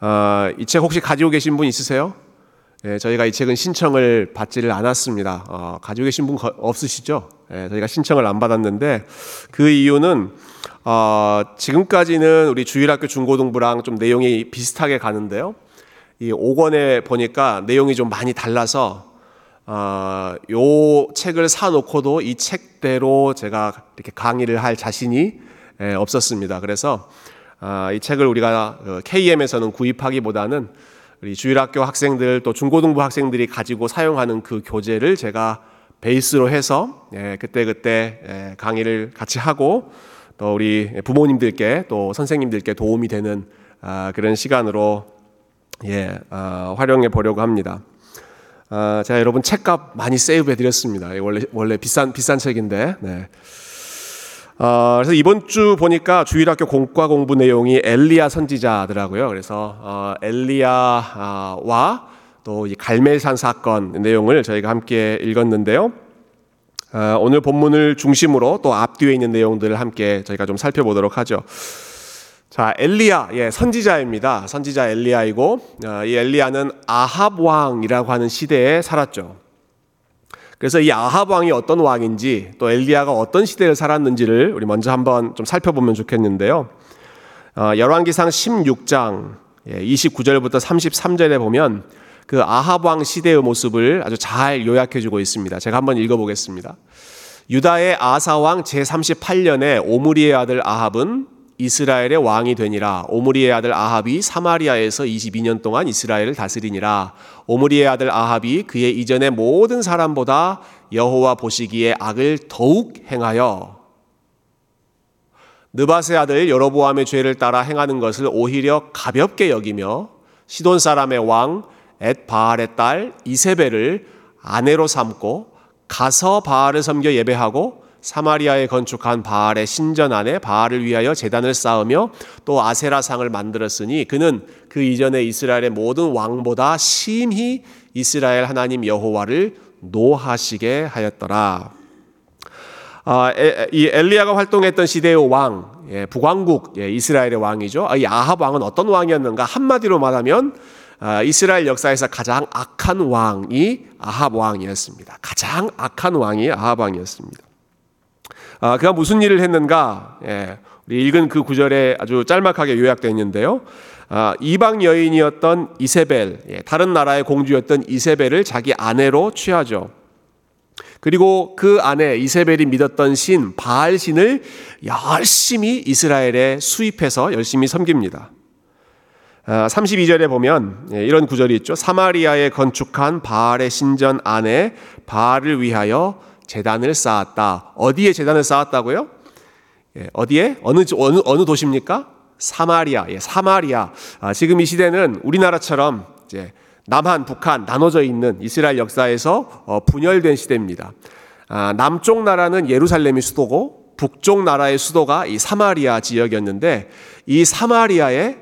어, 이책 혹시 가지고 계신 분 있으세요? 예, 저희가 이 책은 신청을 받지를 않았습니다. 어, 가지고 계신 분 없으시죠? 예, 저희가 신청을 안 받았는데 그 이유는 어, 지금까지는 우리 주일학교 중고등부랑 좀 내용이 비슷하게 가는데요. 이 5권에 보니까 내용이 좀 많이 달라서 어, 요 책을 사놓고도 이 책대로 제가 이렇게 강의를 할 자신이 예, 없었습니다. 그래서 어, 이 책을 우리가 KM에서는 구입하기보다는 우리 주일학교 학생들 또 중고등부 학생들이 가지고 사용하는 그 교재를 제가 베이스로 해서 예, 그때 그때 예, 강의를 같이 하고 또 우리 부모님들께 또 선생님들께 도움이 되는 아, 그런 시간으로 예, 아, 활용해 보려고 합니다. 아, 제가 여러분 책값 많이 세이브해 드렸습니다. 원래 원래 비싼 비싼 책인데. 네. 어, 그래서 이번 주 보니까 주일학교 공과 공부 내용이 엘리야 선지자더라고요. 그래서 어, 엘리야와 또 이 갈멜산 사건 내용을 저희가 함께 읽었는데요. 어, 오늘 본문을 중심으로 또 앞뒤에 있는 내용들을 함께 저희가 좀 살펴보도록 하죠. 자, 엘리야, 예, 선지자입니다. 선지자 엘리야이고, 어, 이 엘리야는 아합 왕이라고 하는 시대에 살았죠. 그래서 이 아합 왕이 어떤 왕인지 또 엘리야가 어떤 시대를 살았는지를 우리 먼저 한번 좀 살펴보면 좋겠는데요. 어, 열왕기상 16장 29절부터 예, 33절에 보면 그 아합 왕 시대의 모습을 아주 잘 요약해 주고 있습니다. 제가 한번 읽어 보겠습니다. 유다의 아사 왕 제38년에 오므리의 아들 아합은 이스라엘의 왕이 되니라. 오므리의 아들 아합이 사마리아에서 22년 동안 이스라엘을 다스리니라. 오므리의 아들 아합이 그의 이전의 모든 사람보다 여호와 보시기에 악을 더욱 행하여 느바세 아들 여로보암의 죄를 따라 행하는 것을 오히려 가볍게 여기며 시돈 사람의 왕 엣바알의 딸 이세벨을 아내로 삼고 가서 바알을 섬겨 예배하고 사마리아에 건축한 바알의 신전 안에 바알을 위하여 재단을 쌓으며 또 아세라상을 만들었으니 그는 그 이전에 이스라엘의 모든 왕보다 심히 이스라엘 하나님 여호와를 노하시게 하였더라. 아, 이 엘리야가 활동했던 시대의 왕, 예, 북왕국 예, 이스라엘의 왕이죠. 아, 이 아합 왕은 어떤 왕이었는가? 한마디로 말하면 아, 이스라엘 역사에서 가장 악한 왕이 아합 왕이었습니다. 가장 악한 왕이 아합 왕이었습니다. 아, 그가 무슨 일을 했는가? 예, 우리 읽은 그 구절에 아주 짤막하게 요약되어 있는데요. 아, 이방 여인이었던 이세벨, 예, 다른 나라의 공주였던 이세벨을 자기 아내로 취하죠. 그리고 그 아내 이세벨이 믿었던 신 바알 신을 열심히 이스라엘에 수입해서 열심히 섬깁니다. 32절에 아, 보면 예, 이런 구절이 있죠. 사마리아에 건축한 바알의 신전 안에 바알을 위하여 재단을 쌓았다. 어디에 재단을 쌓았다고요? 예, 어디에? 어느, 어느, 어느 도시입니까? 사마리아. 예, 사마리아. 아, 지금 이 시대는 우리나라처럼 이제 남한, 북한 나눠져 있는 이스라엘 역사에서 어, 분열된 시대입니다. 아, 남쪽 나라는 예루살렘이 수도고 북쪽 나라의 수도가 이 사마리아 지역이었는데 이 사마리아에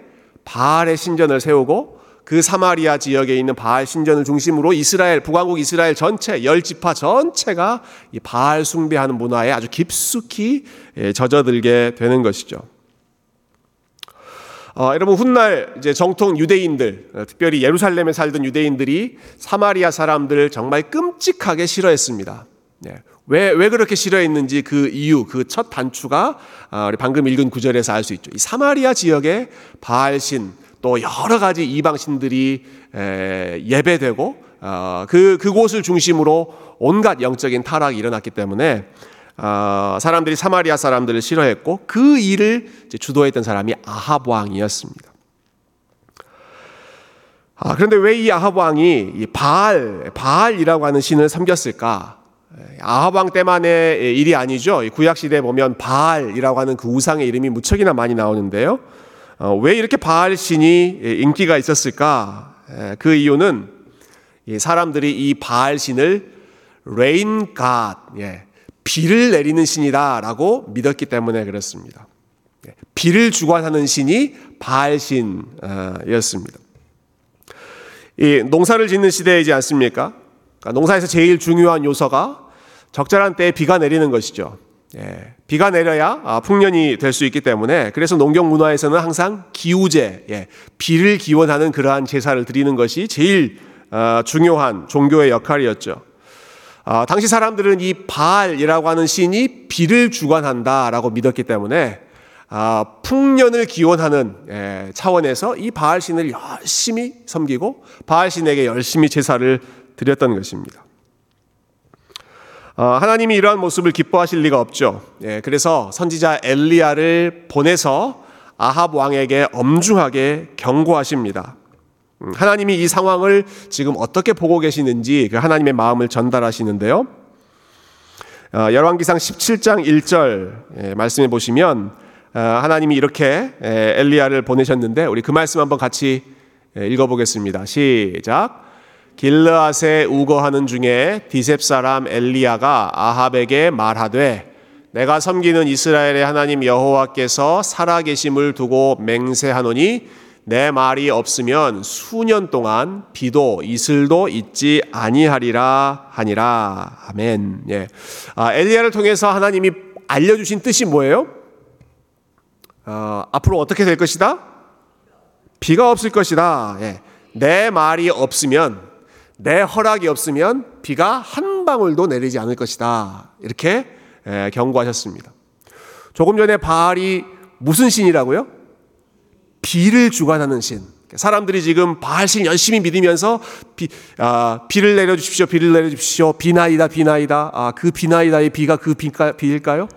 바알의 신전을 세우고 그 사마리아 지역에 있는 바알 신전을 중심으로 이스라엘 북왕국 이스라엘 전체 열 지파 전체가 이 바알 숭배하는 문화에 아주 깊숙이 예, 젖어들게 되는 것이죠. 어, 여러분 훗날 이제 정통 유대인들, 어, 특별히 예루살렘에 살던 유대인들이 사마리아 사람들을 정말 끔찍하게 싫어했습니다. 네. 왜, 왜 그렇게 싫어했는지 그 이유, 그 첫 단추가 아, 우리 방금 읽은 구절에서 알 수 있죠. 이 사마리아 지역의 바알신, 또 여러 가지 이방 신들이 예배되고 어, 그 그곳을 중심으로 온갖 영적인 타락이 일어났기 때문에 어, 사람들이 사마리아 사람들을 싫어했고 그 일을 주도했던 사람이 아합 왕이었습니다. 아, 그런데 왜 이 아합 왕이 바알 바알이라고 하는 신을 섬겼을까? 아합 왕 때만의 일이 아니죠. 구약 시대에 보면 바알이라고 하는 그 우상의 이름이 무척이나 많이 나오는데요. 어, 왜 이렇게 바알 신이 인기가 있었을까? 그 이유는 사람들이 이 바알 신을 rain god, 예, 비를 내리는 신이다라고 믿었기 때문에 그렇습니다. 예, 비를 주관하는 신이 바알 신이었습니다. 이 농사를 짓는 시대이지 않습니까? 그러니까 농사에서 제일 중요한 요소가 적절한 때에 비가 내리는 것이죠. 예, 비가 내려야 아, 풍년이 될 수 있기 때문에 그래서 농경 문화에서는 항상 기우제, 예, 비를 기원하는 그러한 제사를 드리는 것이 제일 어, 중요한 종교의 역할이었죠. 어, 당시 사람들은 이 바알이라고 하는 신이 비를 주관한다라고 믿었기 때문에 어, 풍년을 기원하는 예, 차원에서 이 바알 신을 열심히 섬기고 바알 신에게 열심히 제사를 드렸던 것입니다. 어, 하나님이 이러한 모습을 기뻐하실 리가 없죠. 예, 그래서 선지자 엘리야를 보내서 아합 왕에게 엄중하게 경고하십니다. 음, 하나님이 이 상황을 지금 어떻게 보고 계시는지 그 하나님의 마음을 전달하시는데요. 어, 열왕기상 17장 1절 예, 말씀해 보시면 어, 하나님이 이렇게 예, 엘리야를 보내셨는데 우리 그 말씀 한번 같이 예, 읽어보겠습니다. 시작. 길르앗에 우거하는 중에 디셉 사람 엘리야가 아합에게 말하되 내가 섬기는 이스라엘의 하나님 여호와께서 살아계심을 두고 맹세하노니 내 말이 없으면 수년 동안 비도 이슬도 있지 아니하리라 하니라. 아멘. 예. 아, 엘리야를 통해서 하나님이 알려주신 뜻이 뭐예요? 어, 앞으로 어떻게 될 것이다? 비가 없을 것이다. 예. 내 말이 없으면, 내 허락이 없으면 비가 한 방울도 내리지 않을 것이다. 이렇게 예, 경고하셨습니다. 조금 전에 바알이 무슨 신이라고요? 비를 주관하는 신. 사람들이 지금 바알신 열심히 믿으면서 비, 아, 비를 내려주십시오, 비를 내려주십시오, 비나이다, 비나이다. 아, 그 비나이다의 비가 그 비가, 비일까요?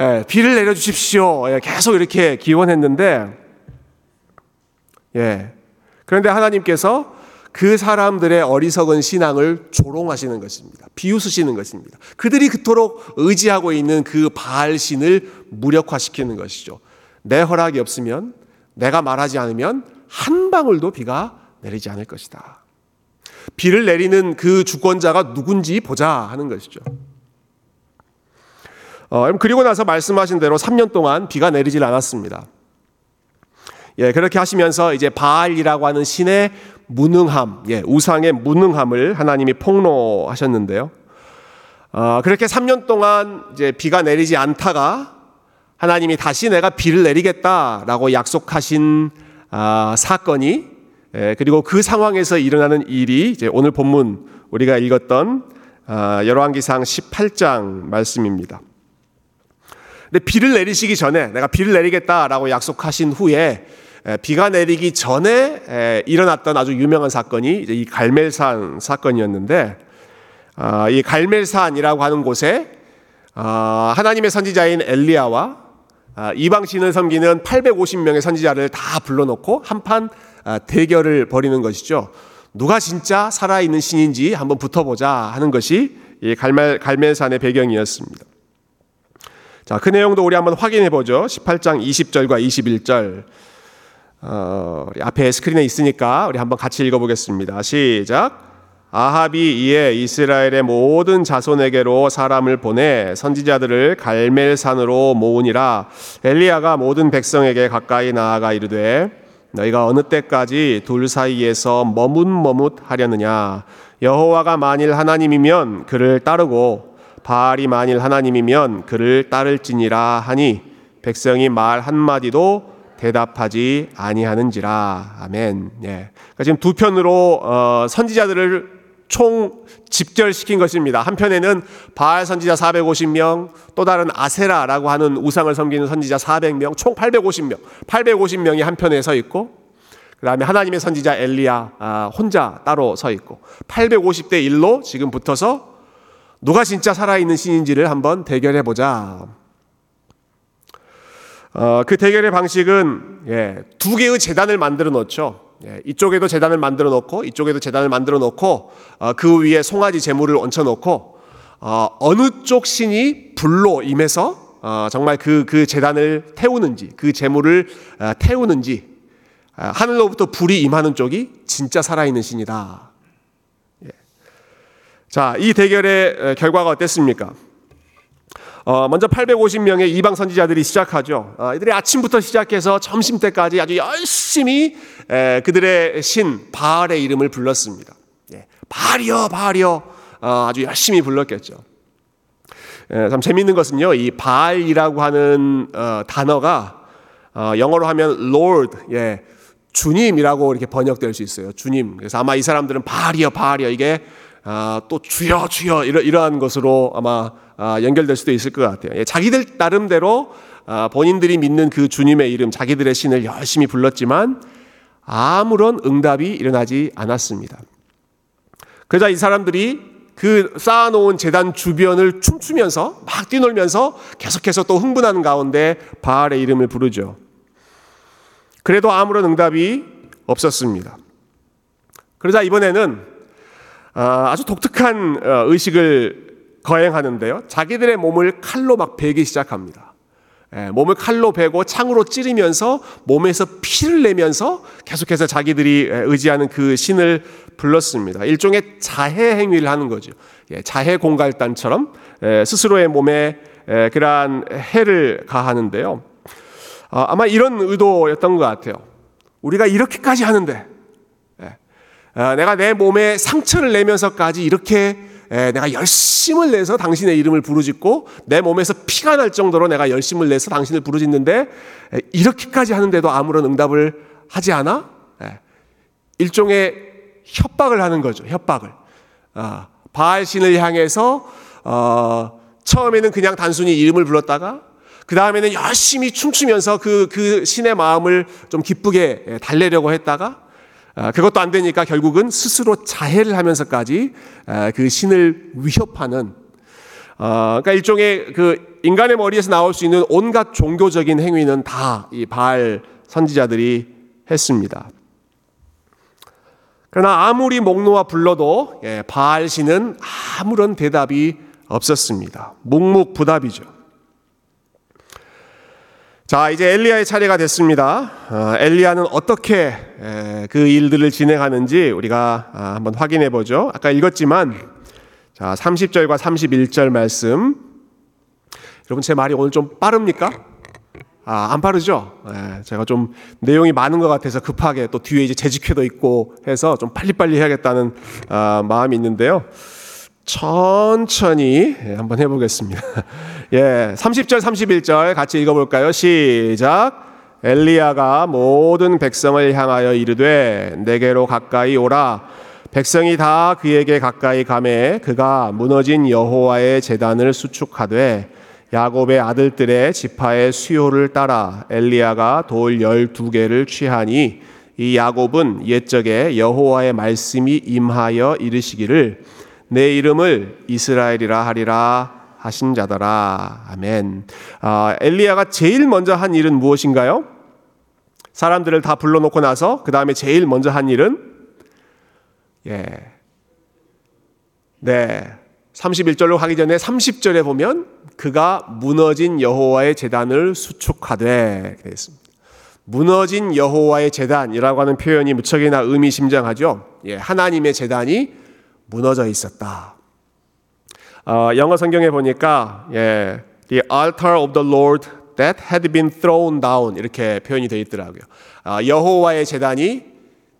예, 비를 내려주십시오. 예, 계속 이렇게 기원했는데, 예. 그런데 하나님께서 그 사람들의 어리석은 신앙을 조롱하시는 것입니다. 비웃으시는 것입니다. 그들이 그토록 의지하고 있는 그 바알신을 무력화시키는 것이죠. 내 허락이 없으면 내가 말하지 않으면 한 방울도 비가 내리지 않을 것이다. 비를 내리는 그 주권자가 누군지 보자 하는 것이죠. 어, 그리고 나서 말씀하신 대로 3년 동안 비가 내리질 않았습니다. 예, 그렇게 하시면서 이제 바알이라고 하는 신의 무능함, 예, 우상의 무능함을 하나님이 폭로하셨는데요. 어, 그렇게 3년 동안 이제 비가 내리지 않다가 하나님이 다시 내가 비를 내리겠다라고 약속하신 아, 사건이 예, 그리고 그 상황에서 일어나는 일이 이제 오늘 본문 우리가 읽었던 아, 열왕기상 18장 말씀입니다. 근데 비를 내리시기 전에 내가 비를 내리겠다라고 약속하신 후에 에, 비가 내리기 전에 에, 일어났던 아주 유명한 사건이 이 갈멜산 사건이었는데 아, 이 갈멜산이라고 하는 곳에 아, 하나님의 선지자인 엘리야와 아, 이방 신을 섬기는 850명의 선지자를 다 불러놓고 한판 아, 대결을 벌이는 것이죠. 누가 진짜 살아있는 신인지 한번 붙어보자 하는 것이 이 갈멜, 갈멜산의 배경이었습니다. 자, 그 내용도 우리 한번 확인해 보죠. 18장 20절과 21절. 어, 앞에 스크린에 있으니까 우리 한번 같이 읽어보겠습니다. 시작. 아합이 이에 이스라엘의 모든 자손에게로 사람을 보내 선지자들을 갈멜산으로 모으니라 엘리야가 모든 백성에게 가까이 나아가 이르되 너희가 어느 때까지 둘 사이에서 머뭇머뭇하려느냐 여호와가 만일 하나님이면 그를 따르고 바알이 만일 하나님이면 그를 따를지니라 하니 백성이 말 한마디도 대답하지 아니하는지라 아멘. 예. 그러니까 지금 두 편으로 어, 선지자들을 총 집결시킨 것입니다. 한편에는 바알 선지자 450명, 또 다른 아세라라고 하는 우상을 섬기는 선지자 400명, 총 850명, 850명이 한편에 서 있고, 그 다음에 하나님의 선지자 엘리야 아, 혼자 따로 서 있고, 850대 1로 지금 붙어서 누가 진짜 살아있는 신인지를 한번 대결해 보자. 어, 그 대결의 방식은 예, 두 개의 재단을 만들어 놓죠. 예, 이쪽에도 재단을 만들어 놓고 이쪽에도 재단을 만들어 놓고 어, 그 위에 송아지 제물을 얹혀 놓고 어, 어느 쪽 신이 불로 임해서 어, 정말 그, 그 재단을 태우는지 그 제물을 어, 태우는지 어, 하늘로부터 불이 임하는 쪽이 진짜 살아있는 신이다. 예. 자, 이 대결의 결과가 어땠습니까? 어, 먼저 850명의 이방 선지자들이 시작하죠. 어, 이들이 아침부터 시작해서 점심 때까지 아주 열심히 에, 그들의 신 바알의 이름을 불렀습니다. 예, 바알이여, 바알이여, 어, 아주 열심히 불렀겠죠. 예, 참 재밌는 것은요, 이 바알이라고 하는 어, 단어가 어, 영어로 하면 Lord, 예, 주님이라고 이렇게 번역될 수 있어요. 주님. 그래서 아마 이 사람들은 바알이여, 바알이여 이게 아, 또 주여, 주여 이러, 이러한 것으로 아마 아, 연결될 수도 있을 것 같아요. 예, 자기들 나름대로 아, 본인들이 믿는 그 주님의 이름, 자기들의 신을 열심히 불렀지만 아무런 응답이 일어나지 않았습니다. 그러자 이 사람들이 그 쌓아놓은 재단 주변을 춤추면서 막 뛰놀면서 계속해서 또 흥분하는 가운데 바알의 이름을 부르죠. 그래도 아무런 응답이 없었습니다. 그러자 이번에는 아, 아주 독특한 어, 의식을 거행하는데요. 자기들의 몸을 칼로 막 베기 시작합니다. 예, 몸을 칼로 베고 창으로 찌르면서 몸에서 피를 내면서 계속해서 자기들이 의지하는 그 신을 불렀습니다. 일종의 자해 행위를 하는 거죠. 예, 자해 공갈단처럼 예, 스스로의 몸에 그러한 해를 가하는데요. 아, 아마 이런 의도였던 것 같아요. 우리가 이렇게까지 하는데 아, 내가 내 몸에 상처를 내면서까지 이렇게 내가 열심을 내서 당신의 이름을 부르짖고 내 몸에서 피가 날 정도로 내가 열심을 내서 당신을 부르짖는데 이렇게까지 하는데도 아무런 응답을 하지 않아? 일종의 협박을 하는 거죠. 협박을. 아, 바알 신을 향해서 어, 처음에는 그냥 단순히 이름을 불렀다가 그 다음에는 열심히 춤추면서 그, 그 신의 마음을 좀 기쁘게 달래려고 했다가 아, 그것도 안 되니까 결국은 스스로 자해를 하면서까지 아, 그 신을 위협하는 어, 그러니까 일종의 그 인간의 머리에서 나올 수 있는 온갖 종교적인 행위는 다 이 바알 선지자들이 했습니다. 그러나 아무리 목놓아 불러도 예, 바알 신은 아무런 대답이 없었습니다. 묵묵부답이죠. 자, 이제 엘리야의 차례가 됐습니다. 어, 엘리야는 어떻게 그 일들을 진행하는지 우리가 아, 한번 확인해 보죠. 아까 읽었지만 자, 30절과 31절 말씀. 여러분 제 말이 오늘 좀 빠릅니까? 아, 안 빠르죠? 예, 제가 좀 내용이 많은 것 같아서 급하게 또 뒤에 이제 재직회도 있고 해서 좀 빨리빨리 해야겠다는 아, 마음이 있는데요. 천천히 예, 한번 해보겠습니다. 예, 30절, 31절 같이 읽어볼까요? 시작. 엘리야가 모든 백성을 향하여 이르되 내게로 가까이 오라. 백성이 다 그에게 가까이 가매 그가 무너진 여호와의 재단을 수축하되 야곱의 아들들의 지파의 수요를 따라 엘리야가 돌 열두 개를 취하니 이 야곱은 옛적에 여호와의 말씀이 임하여 이르시기를 내 이름을 이스라엘이라 하리라 하신 자더라. 아멘. 아, 엘리야가 제일 먼저 한 일은 무엇인가요? 사람들을 다 불러놓고 나서 그 다음에 제일 먼저 한 일은 예. 네. 31절로 하기 전에 30절에 보면 그가 무너진 여호와의 재단을 수축하되 그랬습니다. 무너진 여호와의 재단이라고 하는 표현이 무척이나 의미심장하죠. 예, 하나님의 재단이 무너져 있었다. 어, 영어 성경에 보니까 예, the altar of the Lord that had been thrown down 이렇게 표현이 되어 있더라고요. 어, 여호와의 재단이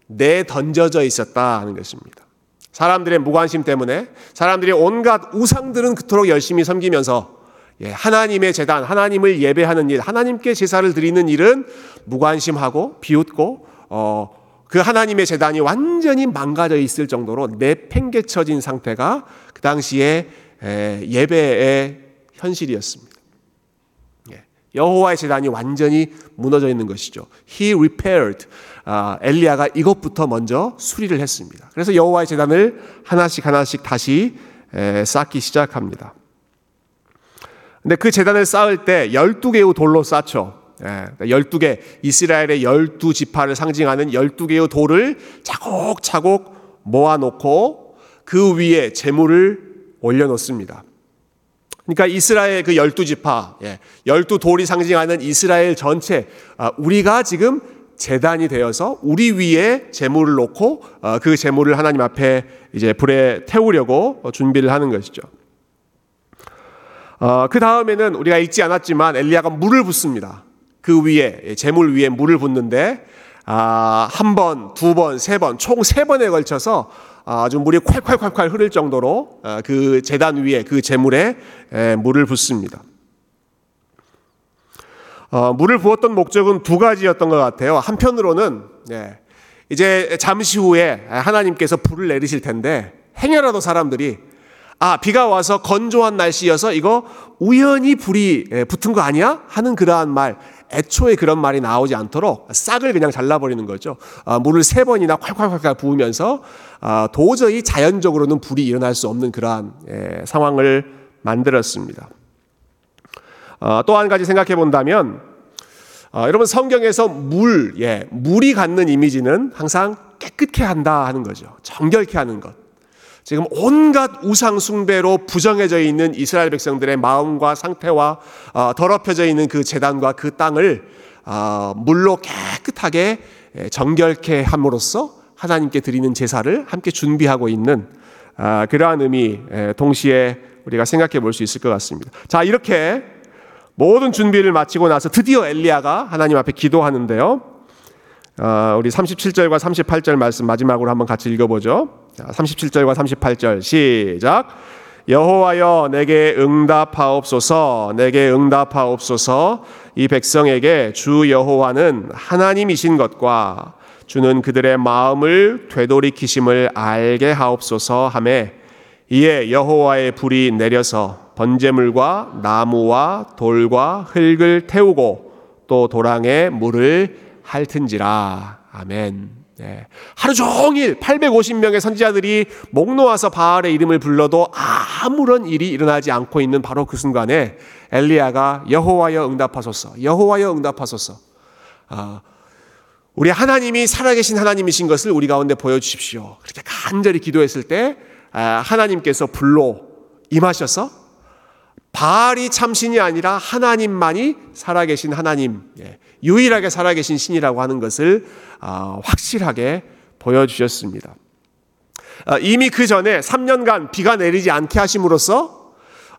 내 던져져 있었다 하는 것입니다. 사람들의 무관심 때문에 사람들이 온갖 우상들은 그토록 열심히 섬기면서 예, 하나님의 재단, 하나님을 예배하는 일, 하나님께 제사를 드리는 일은 무관심하고 비웃고 어, 그 하나님의 재단이 완전히 망가져 있을 정도로 내팽개쳐진 상태가 그 당시에 예배의 현실이었습니다. 예, 여호와의 재단이 완전히 무너져 있는 것이죠. He repaired. 아, 엘리야가 이것부터 먼저 수리를 했습니다. 그래서 여호와의 재단을 하나씩 하나씩 다시 쌓기 시작합니다. 근데 그 재단을 쌓을 때 12개의 돌로 쌓죠. 12개, 예, 이스라엘의 12지파를 상징하는 12개의 돌을 차곡차곡 모아놓고 그 위에 재물을 올려놓습니다. 그러니까 이스라엘 그 12지파, 12돌이 예, 상징하는 이스라엘 전체, 아, 우리가 지금 재단이 되어서 우리 위에 재물을 놓고 어, 그 재물을 하나님 앞에 이제 불에 태우려고 준비를 하는 것이죠. 어, 그 다음에는 우리가 읽지 않았지만 엘리야가 물을 붓습니다. 그 위에 재물 위에 물을 붓는데 아, 한 번, 두 번, 세 번, 총 세 번에 걸쳐서 아주 물이 콸콸콸콸 흐를 정도로 아, 그 재단 위에 그 재물에 물을 붓습니다. 어, 물을 부었던 목적은 두 가지였던 것 같아요. 한편으로는 네, 이제 잠시 후에 하나님께서 불을 내리실 텐데 행여라도 사람들이 아 비가 와서 건조한 날씨여서 이거 우연히 불이 붙은 거 아니야 하는 그러한 말 애초에 그런 말이 나오지 않도록 싹을 그냥 잘라버리는 거죠. 아, 물을 세 번이나 콸콸콸콸 부으면서 아, 도저히 자연적으로는 불이 일어날 수 없는 그러한 예, 상황을 만들었습니다. 아, 또한 가지 생각해 본다면 아, 여러분 성경에서 물, 예, 물이 갖는 이미지는 항상 깨끗해 한다 하는 거죠. 정결케 하는 것. 지금 온갖 우상 숭배로 부정해져 있는 이스라엘 백성들의 마음과 상태와 어, 더럽혀져 있는 그 재단과 그 땅을 어, 물로 깨끗하게 예, 정결케 함으로써 하나님께 드리는 제사를 함께 준비하고 있는 아, 그러한 의미 예, 동시에 우리가 생각해 볼 수 있을 것 같습니다. 자 이렇게 모든 준비를 마치고 나서 드디어 엘리야가 하나님 앞에 기도하는데요. 어, 우리 37절과 38절 말씀 마지막으로 한번 같이 읽어보죠. 37절과 38절 시작. 여호와여 내게 응답하옵소서 내게 응답하옵소서 이 백성에게 주 여호와는 하나님이신 것과 주는 그들의 마음을 되돌이키심을 알게 하옵소서 하매 이에 여호와의 불이 내려서 번제물과 나무와 돌과 흙을 태우고 또 도랑에 물을 핥은지라 아멘. 네. 하루 종일 850명의 선지자들이 목 놓아서 바알의 이름을 불러도 아무런 일이 일어나지 않고 있는 바로 그 순간에 엘리야가 여호와여 응답하소서, 여호와여 응답하소서. 아, 우리 하나님이 살아계신 하나님이신 것을 우리 가운데 보여주십시오. 그렇게 간절히 기도했을 때 아, 하나님께서 불로 임하셔서 바알이 참신이 아니라 하나님만이 살아계신 하나님, 예, 유일하게 살아계신 신이라고 하는 것을 아, 확실하게 보여주셨습니다. 아, 이미 그 전에 3년간 비가 내리지 않게 하심으로써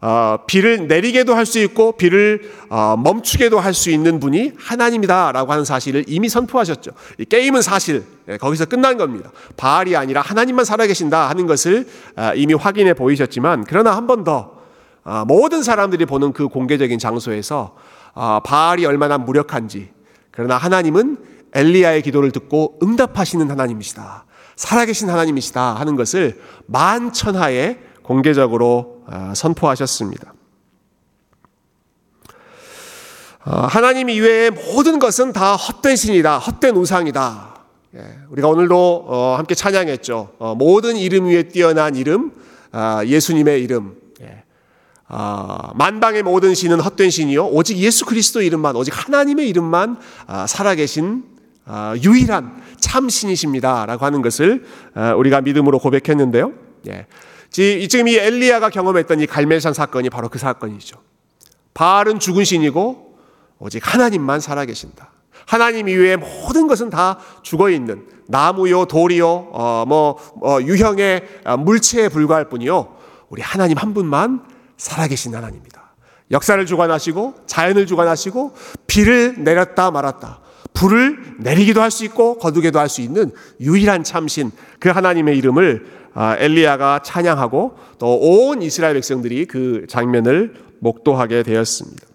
어, 비를 내리게도 할 수 있고 비를 어, 멈추게도 할 수 있는 분이 하나님이다라고 하는 사실을 이미 선포하셨죠. 이 게임은 사실 예, 거기서 끝난 겁니다. 바알이 아니라 하나님만 살아계신다 하는 것을 아, 이미 확인해 보이셨지만 그러나 한 번더 아, 모든 사람들이 보는 그 공개적인 장소에서 아, 바알이 얼마나 무력한지 그러나 하나님은 엘리야의 기도를 듣고 응답하시는 하나님이시다. 살아계신 하나님이시다 하는 것을 만천하에 공개적으로 아, 선포하셨습니다. 하나님 이외의 모든 것은 다 헛된 신이다. 헛된 우상이다. 예, 우리가 오늘도 어, 함께 찬양했죠. 어, 모든 이름 위에 뛰어난 이름, 예수님의 이름. 아, 만방의 모든 신은 헛된 신이요 오직 예수 그리스도 이름만 오직 하나님의 이름만 아, 살아계신 아, 유일한 참 신이십니다라고 하는 것을 아, 우리가 믿음으로 고백했는데요. 예. 지금 이 엘리야가 경험했던 이 갈멜산 사건이 바로 그 사건이죠. 바알은 죽은 신이고 오직 하나님만 살아계신다. 하나님 이외의 모든 것은 다 죽어 있는 나무요, 돌이요, 어, 뭐 어, 유형의 물체에 불과할 뿐이요. 우리 하나님 한 분만 살아계신 하나님입니다. 역사를 주관하시고 자연을 주관하시고 비를 내렸다 말았다. 불을 내리기도 할 수 있고 거두게도 할 수 있는 유일한 참신 그 하나님의 이름을 아, 엘리야가 찬양하고 또 온 이스라엘 백성들이 그 장면을 목도하게 되었습니다.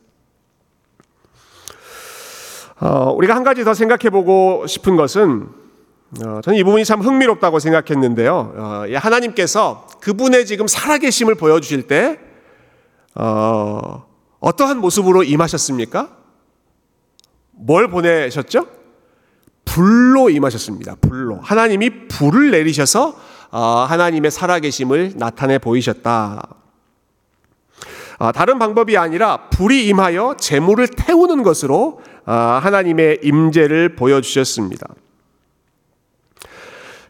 어, 우리가 한 가지 더 생각해 보고 싶은 것은 어, 저는 이 부분이 참 흥미롭다고 생각했는데요. 어, 하나님께서 그분의 지금 살아계심을 보여주실 때 어, 어떠한 모습으로 임하셨습니까? 뭘 보내셨죠? 불로 임하셨습니다. 불로. 하나님이 불을 내리셔서 어, 하나님의 살아계심을 나타내 보이셨다. 어, 다른 방법이 아니라 불이 임하여 재물을 태우는 것으로 어, 하나님의 임재를 보여주셨습니다.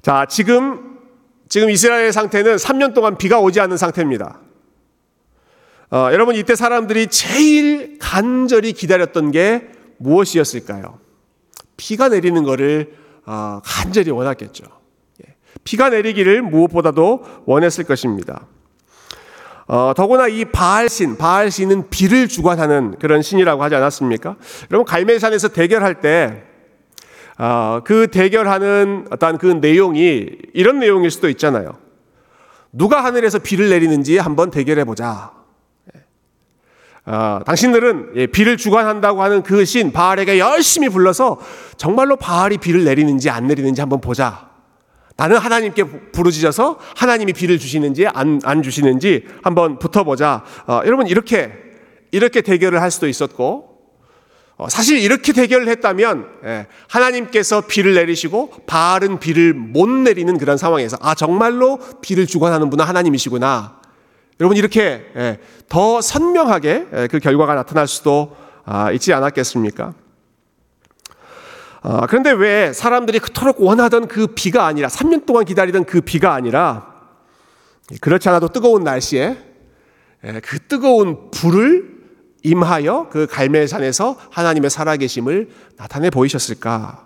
자, 지금 지금 이스라엘의 상태는 3년 동안 비가 오지 않는 상태입니다. 어, 여러분 이때 사람들이 제일 간절히 기다렸던 게 무엇이었을까요? 비가 내리는 것을 어, 간절히 원했겠죠. 예. 비가 내리기를 무엇보다도 원했을 것입니다. 어, 더구나 이 바알신, 바알신은 비를 주관하는 그런 신이라고 하지 않았습니까? 여러분 갈멜산에서 대결할 때 어, 그 대결하는 어떤 그 내용이 이런 내용일 수도 있잖아요. 누가 하늘에서 비를 내리는지 한번 대결해 보자. 어, 당신들은 예, 비를 주관한다고 하는 그 신 바알에게 열심히 불러서 정말로 바알이 비를 내리는지 안 내리는지 한번 보자. 나는 하나님께 부르짖어서 하나님이 비를 주시는지 안, 안 주시는지 한번 붙어보자. 어, 여러분 이렇게 이렇게 대결을 할 수도 있었고 어, 사실 이렇게 대결을 했다면 예, 하나님께서 비를 내리시고 바알은 비를 못 내리는 그런 상황에서 아 정말로 비를 주관하는 분은 하나님이시구나. 여러분 이렇게 예, 더 선명하게 예, 그 결과가 나타날 수도 아, 있지 않았겠습니까? 아, 그런데 왜 사람들이 그토록 원하던 그 비가 아니라 3년 동안 기다리던 그 비가 아니라 그렇지 않아도 뜨거운 날씨에 그 뜨거운 불을 임하여 그 갈멜산에서 하나님의 살아계심을 나타내 보이셨을까?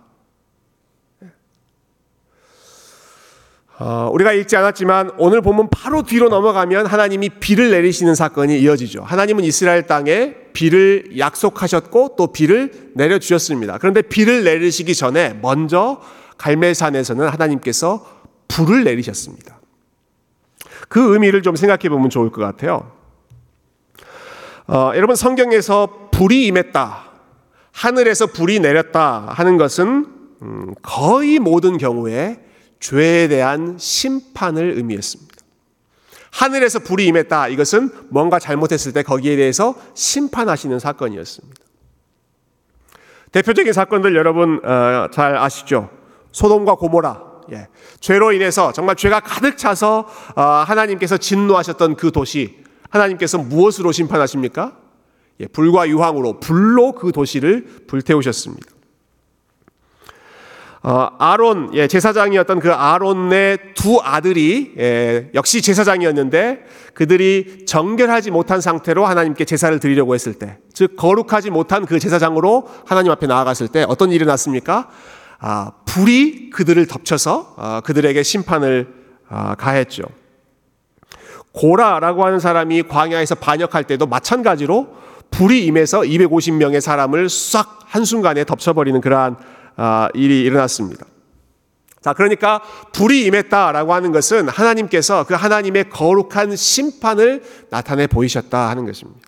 어, 우리가 읽지 않았지만 오늘 보면 바로 뒤로 넘어가면 하나님이 비를 내리시는 사건이 이어지죠. 하나님은 이스라엘 땅에 비를 약속하셨고 또 비를 내려주셨습니다. 그런데 비를 내리시기 전에 먼저 갈멜산에서는 하나님께서 불을 내리셨습니다. 그 의미를 좀 생각해 보면 좋을 것 같아요. 어, 여러분 성경에서 불이 임했다, 하늘에서 불이 내렸다 하는 것은 음, 거의 모든 경우에 죄에 대한 심판을 의미했습니다. 하늘에서 불이 임했다. 이것은 뭔가 잘못했을 때 거기에 대해서 심판하시는 사건이었습니다. 대표적인 사건들 여러분 어, 잘 아시죠? 소돔과 고모라. 예. 죄로 인해서 정말 죄가 가득 차서 어, 하나님께서 진노하셨던 그 도시 하나님께서 무엇으로 심판하십니까? 예, 불과 유황으로 불로 그 도시를 불태우셨습니다. 어, 아론 예, 제사장이었던 그 아론의 두 아들이 예, 역시 제사장이었는데 그들이 정결하지 못한 상태로 하나님께 제사를 드리려고 했을 때, 즉 거룩하지 못한 그 제사장으로 하나님 앞에 나아갔을 때 어떤 일이 났습니까? 아, 불이 그들을 덮쳐서 아, 그들에게 심판을 아, 가했죠. 고라라고 하는 사람이 광야에서 반역할 때도 마찬가지로 불이 임해서 250명의 사람을 싹 한순간에 덮쳐버리는 그러한 아, 일이 일어났습니다. 자, 그러니까 불이 임했다라고 하는 것은 하나님께서 그 하나님의 거룩한 심판을 나타내 보이셨다 하는 것입니다.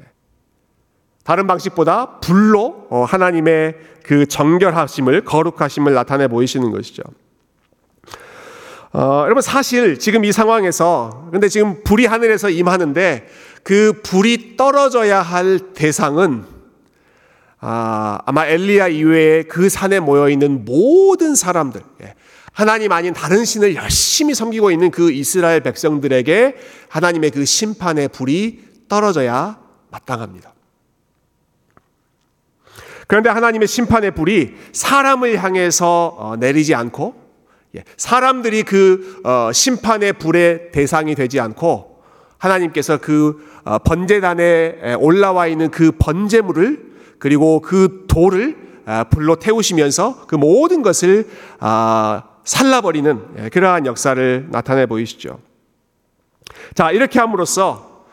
예. 다른 방식보다 불로 어, 하나님의 그 정결하심을 거룩하심을 나타내 보이시는 것이죠. 어, 여러분 사실 지금 이 상황에서 근데 지금 불이 하늘에서 임하는데 그 불이 떨어져야 할 대상은 아, 아마 엘리야 이외에 그 산에 모여 있는 모든 사람들, 예, 하나님 아닌 다른 신을 열심히 섬기고 있는 그 이스라엘 백성들에게 하나님의 그 심판의 불이 떨어져야 마땅합니다. 그런데 하나님의 심판의 불이 사람을 향해서 어, 내리지 않고 예, 사람들이 그 어, 심판의 불의 대상이 되지 않고 하나님께서 그 어, 번제단에 올라와 있는 그 번제물을 그리고 그 돌을 아, 불로 태우시면서 그 모든 것을 아, 살라버리는 예, 그러한 역사를 나타내 보이시죠. 자 이렇게 함으로써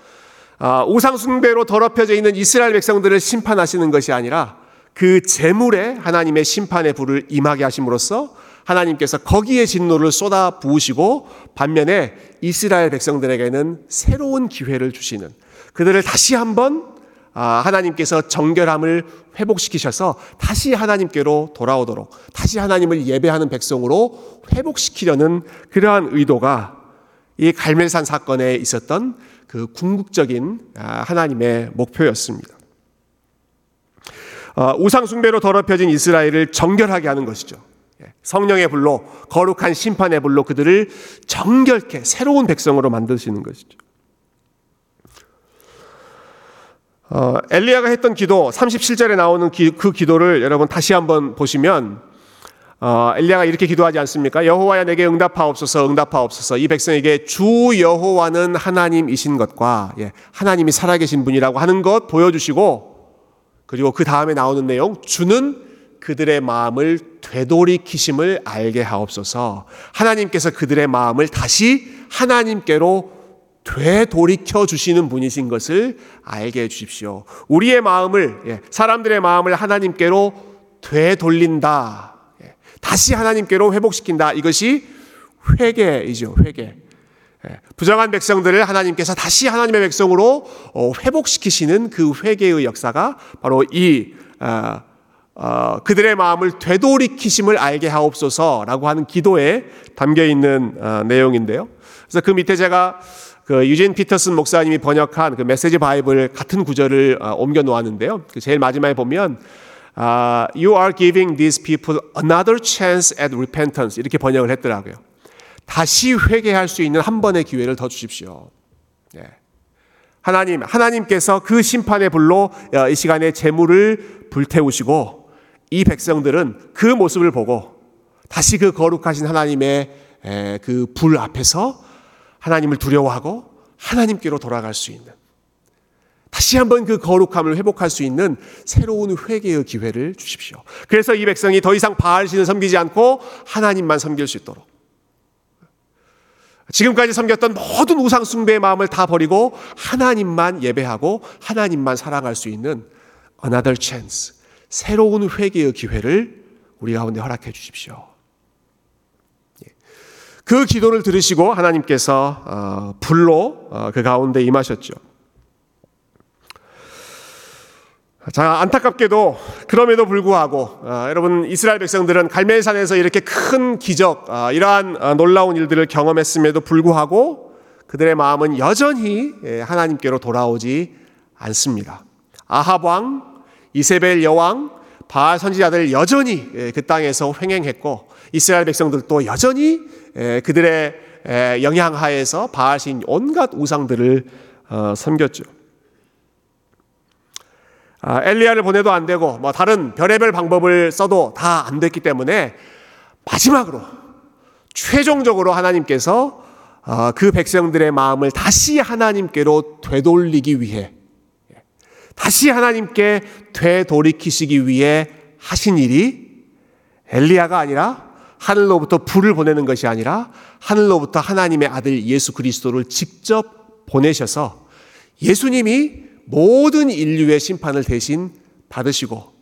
아, 우상숭배로 더럽혀져 있는 이스라엘 백성들을 심판하시는 것이 아니라 그 재물에 하나님의 심판의 불을 임하게 하심으로써 하나님께서 거기에 진노를 쏟아 부으시고 반면에 이스라엘 백성들에게는 새로운 기회를 주시는 그들을 다시 한번 아, 하나님께서 정결함을 회복시키셔서 다시 하나님께로 돌아오도록 다시 하나님을 예배하는 백성으로 회복시키려는 그러한 의도가 이 갈멜산 사건에 있었던 그 궁극적인 아, 하나님의 목표였습니다. 아, 우상숭배로 더럽혀진 이스라엘을 정결하게 하는 것이죠. 예, 성령의 불로 거룩한 심판의 불로 그들을 정결케 새로운 백성으로 만드시는 것이죠. 어, 엘리야가 했던 기도 37절에 나오는 기, 그 기도를 여러분 다시 한번 보시면 어, 엘리야가 이렇게 기도하지 않습니까? 여호와야 내게 응답하옵소서 응답하옵소서 이 백성에게 주 여호와는 하나님이신 것과 예, 하나님이 살아계신 분이라고 하는 것 보여주시고 그리고 그 다음에 나오는 내용 주는 그들의 마음을 되돌이키심을 알게 하옵소서. 하나님께서 그들의 마음을 다시 하나님께로 되돌이켜 주시는 분이신 것을 알게 해 주십시오. 우리의 마음을, 예, 사람들의 마음을 하나님께로 되돌린다. 예, 다시 하나님께로 회복시킨다. 이것이 회개이죠. 회개. 예, 부정한 백성들을 하나님께서 다시 하나님의 백성으로 어, 회복시키시는 그 회개의 역사가 바로 이 어, 어, 그들의 마음을 되돌이키심을 알게 하옵소서라고 하는 기도에 담겨 있는 내용인데요. 그래서 그 밑에 제가 그 유진 피터슨 목사님이 번역한 그 메시지 바이블 같은 구절을 옮겨 놓았는데요. 그 제일 마지막에 보면 You are giving these people another chance at repentance 이렇게 번역을 했더라고요. 다시 회개할 수 있는 한 번의 기회를 더 주십시오. 네. 하나님, 하나님께서 그 심판의 불로 어, 이 시간에 재물을 불태우시고 이 백성들은 그 모습을 보고 다시 그 거룩하신 하나님의 그 불 앞에서 하나님을 두려워하고 하나님께로 돌아갈 수 있는 다시 한번 그 거룩함을 회복할 수 있는 새로운 회개의 기회를 주십시오. 그래서 이 백성이 더 이상 바알 신을 섬기지 않고 하나님만 섬길 수 있도록 지금까지 섬겼던 모든 우상 숭배의 마음을 다 버리고 하나님만 예배하고 하나님만 사랑할 수 있는 another chance, 새로운 회개의 기회를 우리 가운데 허락해 주십시오. 예. 그 기도를 들으시고 하나님께서 어, 불로 어, 그 가운데 임하셨죠. 자, 안타깝게도 그럼에도 불구하고 아, 여러분 이스라엘 백성들은 갈멜산에서 이렇게 큰 기적, 아, 이러한 아, 놀라운 일들을 경험했음에도 불구하고 그들의 마음은 여전히 예, 하나님께로 돌아오지 않습니다. 아합 왕, 이세벨 여왕, 바알 선지자들 여전히 예, 그 땅에서 횡행했고 이스라엘 백성들도 여전히 예, 그들의 영향하에서 바알신 온갖 우상들을 어, 섬겼죠. 아, 엘리야를 보내도 안 되고 뭐 다른 별의별 방법을 써도 다 안 됐기 때문에 마지막으로 최종적으로 하나님께서 아, 그 백성들의 마음을 다시 하나님께로 되돌리기 위해 다시 하나님께 되돌이키시기 위해 하신 일이 엘리야가 아니라 하늘로부터 불을 보내는 것이 아니라 하늘로부터 하나님의 아들 예수 그리스도를 직접 보내셔서 예수님이 모든 인류의 심판을 대신 받으시고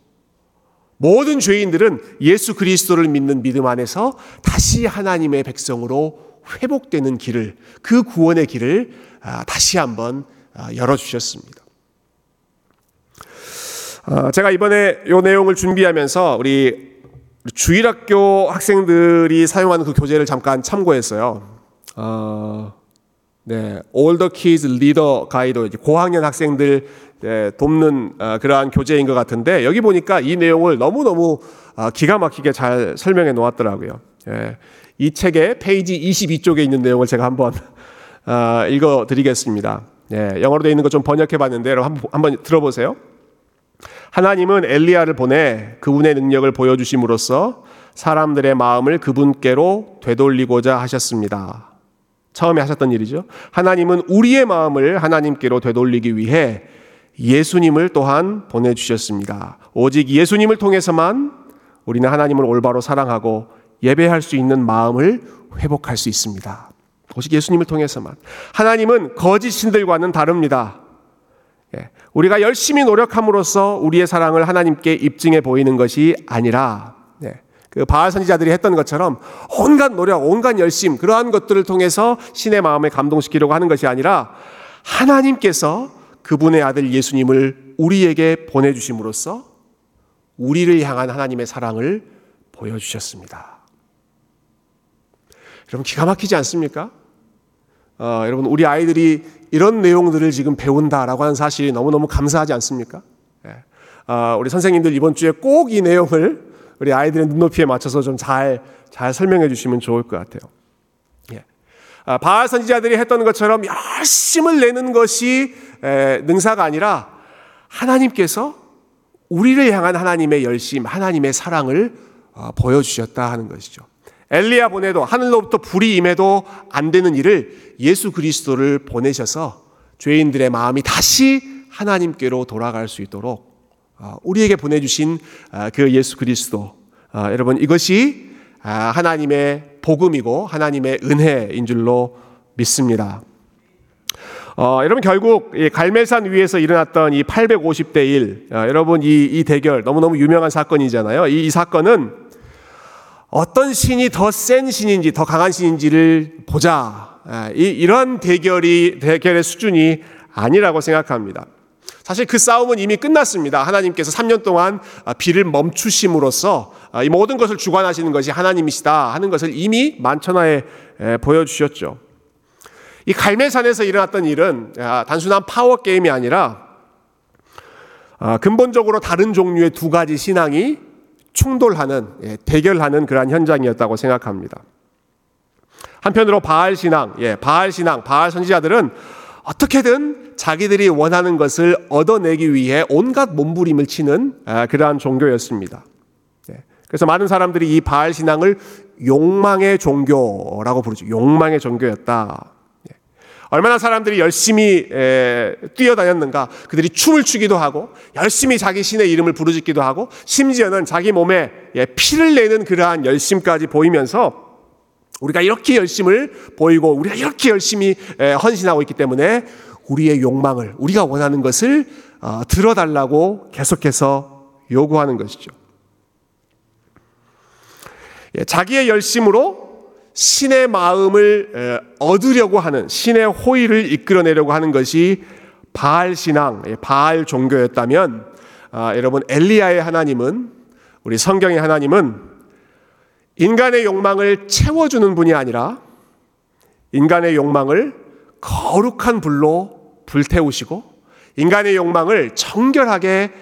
모든 죄인들은 예수 그리스도를 믿는 믿음 안에서 다시 하나님의 백성으로 회복되는 길을 그 구원의 길을 아, 다시 한번 아, 열어 주셨습니다. 아, 제가 이번에 이 내용을 준비하면서 우리 주일학교 학생들이 사용하는 그 교재를 잠깐 참고했어요. 어, 네, Older Kids Leader Guide 고학년 학생들 네, 돕는 어, 그러한 교재인 것 같은데 여기 보니까 이 내용을 너무 너무 어, 기가 막히게 잘 설명해 놓았더라고요. 예, 이 책의 페이지 22쪽에 있는 내용을 제가 한번 어, 읽어드리겠습니다. 예, 영어로 되어 있는 거 좀 번역해 봤는데 여러분 한번 들어보세요. 하나님은 엘리야를 보내 그분의 능력을 보여주심으로써 사람들의 마음을 그분께로 되돌리고자 하셨습니다. 처음에 하셨던 일이죠. 하나님은 우리의 마음을 하나님께로 되돌리기 위해 예수님을 또한 보내주셨습니다. 오직 예수님을 통해서만 우리는 하나님을 올바로 사랑하고 예배할 수 있는 마음을 회복할 수 있습니다. 오직 예수님을 통해서만. 하나님은 거짓 신들과는 다릅니다. 예, 우리가 열심히 노력함으로써 우리의 사랑을 하나님께 입증해 보이는 것이 아니라 그 바알 선지자들이 했던 것처럼 온갖 노력, 온갖 열심 그러한 것들을 통해서 신의 마음을 감동시키려고 하는 것이 아니라 하나님께서 그분의 아들 예수님을 우리에게 보내주심으로써 우리를 향한 하나님의 사랑을 보여주셨습니다. 여러분 기가 막히지 않습니까? 어, 여러분 우리 아이들이 이런 내용들을 지금 배운다라고 하는 사실이 너무너무 감사하지 않습니까? 예. 어, 우리 선생님들 이번 주에 꼭 이 내용을 우리 아이들의 눈높이에 맞춰서 좀 잘 잘 설명해 주시면 좋을 것 같아요. 예. 아, 바알 선지자들이 했던 것처럼 열심을 내는 것이 에, 능사가 아니라 하나님께서 우리를 향한 하나님의 열심, 하나님의 사랑을 어, 보여주셨다 하는 것이죠. 엘리야 보내도 하늘로부터 불이 임해도 안 되는 일을 예수 그리스도를 보내셔서 죄인들의 마음이 다시 하나님께로 돌아갈 수 있도록 어, 우리에게 보내주신 어, 그 예수 그리스도 어, 여러분 이것이 하나님의 복음이고 하나님의 은혜인 줄로 믿습니다. 어, 여러분 결국 이 갈멜산 위에서 일어났던 이 850대 1 어, 여러분 이, 이 대결 너무너무 유명한 사건이잖아요. 이, 이 사건은 어떤 신이 더 센 신인지 더 강한 신인지를 보자. 아, 이, 이런 대결이 대결의 수준이 아니라고 생각합니다. 사실 그 싸움은 이미 끝났습니다. 하나님께서 3년 동안 아, 비를 멈추심으로써 아, 이 모든 것을 주관하시는 것이 하나님이시다 하는 것을 이미 만천하에 보여주셨죠. 이 갈매산에서 일어났던 일은 아, 단순한 파워 게임이 아니라 근본적으로 다른 종류의 두 가지 신앙이 충돌하는 예, 대결하는 그러한 현장이었다고 생각합니다. 한편으로 바알 신앙, 예, 바알 신앙, 바알 선지자들은 어떻게든 자기들이 원하는 것을 얻어내기 위해 온갖 몸부림을 치는 아, 그러한 종교였습니다. 예. 그래서 많은 사람들이 이 바알 신앙을 욕망의 종교라고 부르죠. 욕망의 종교였다. 예. 얼마나 사람들이 열심히 뛰어다녔는가. 그들이 춤을 추기도 하고 열심히 자기 신의 이름을 부르짖기도 하고 심지어는 자기 몸에 예, 피를 내는 그러한 열심까지 보이면서 우리가 이렇게 열심을 보이고 우리가 이렇게 열심히 헌신하고 있기 때문에 우리의 욕망을 우리가 원하는 것을 어, 들어달라고 계속해서 요구하는 것이죠. 예, 자기의 열심으로 신의 마음을 얻으려고 하는 신의 호의를 이끌어내려고 하는 것이 바알 신앙, 예, 바알 종교였다면 아, 여러분 엘리야의 하나님은 우리 성경의 하나님은 인간의 욕망을 채워주는 분이 아니라 인간의 욕망을 거룩한 불로 불태우시고 인간의 욕망을 정결하게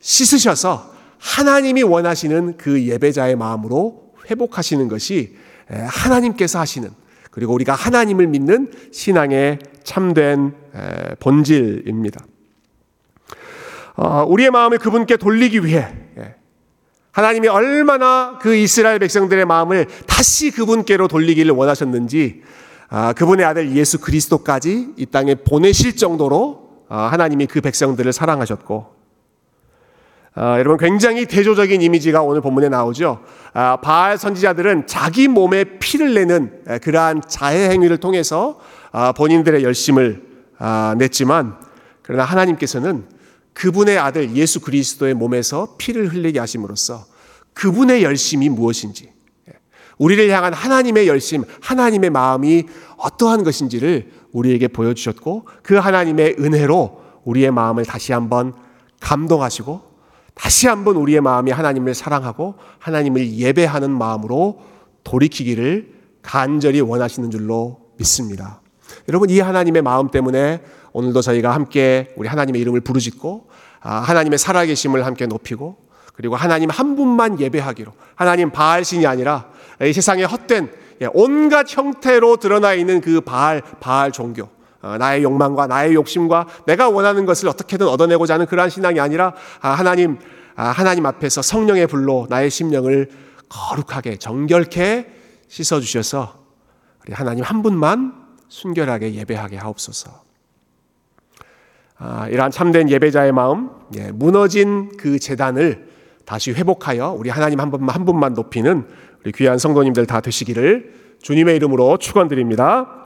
씻으셔서 하나님이 원하시는 그 예배자의 마음으로 회복하시는 것이 하나님께서 하시는 그리고 우리가 하나님을 믿는 신앙의 참된 본질입니다. 어, 우리의 마음을 그분께 돌리기 위해 하나님이 얼마나 그 이스라엘 백성들의 마음을 다시 그분께로 돌리기를 원하셨는지 아, 그분의 아들 예수 그리스도까지 이 땅에 보내실 정도로 아, 하나님이 그 백성들을 사랑하셨고 아, 여러분 굉장히 대조적인 이미지가 오늘 본문에 나오죠. 바알 선지자들은 자기 몸에 피를 내는 그러한 자해 행위를 통해서 본인들의 열심을 냈지만 그러나 하나님께서는 그분의 아들 예수 그리스도의 몸에서 피를 흘리게 하심으로써 그분의 열심이 무엇인지, 우리를 향한 하나님의 열심, 하나님의 마음이 어떠한 것인지를 우리에게 보여주셨고, 그 하나님의 은혜로 우리의 마음을 다시 한번 감동하시고, 다시 한번 우리의 마음이 하나님을 사랑하고, 하나님을 예배하는 마음으로 돌이키기를 간절히 원하시는 줄로 믿습니다. 여러분, 이 하나님의 마음 때문에 오늘도 저희가 함께 우리 하나님의 이름을 부르짖고 아, 하나님의 살아계심을 함께 높이고 그리고 하나님 한 분만 예배하기로 하나님 바알신이 아니라 이 세상에 헛된 예, 온갖 형태로 드러나 있는 그 바알 바알 종교 어, 나의 욕망과 나의 욕심과 내가 원하는 것을 어떻게든 얻어내고자 하는 그러한 신앙이 아니라 아, 하나님 아, 하나님 앞에서 성령의 불로 나의 심령을 거룩하게 정결케 씻어 주셔서 우리 하나님 한 분만 순결하게 예배하게 하옵소서. 아, 이러한 참된 예배자의 마음, 예, 무너진 그 재단을 다시 회복하여 우리 하나님 한 분만 한 분만 높이는 우리 귀한 성도님들 다 되시기를 주님의 이름으로 축원드립니다.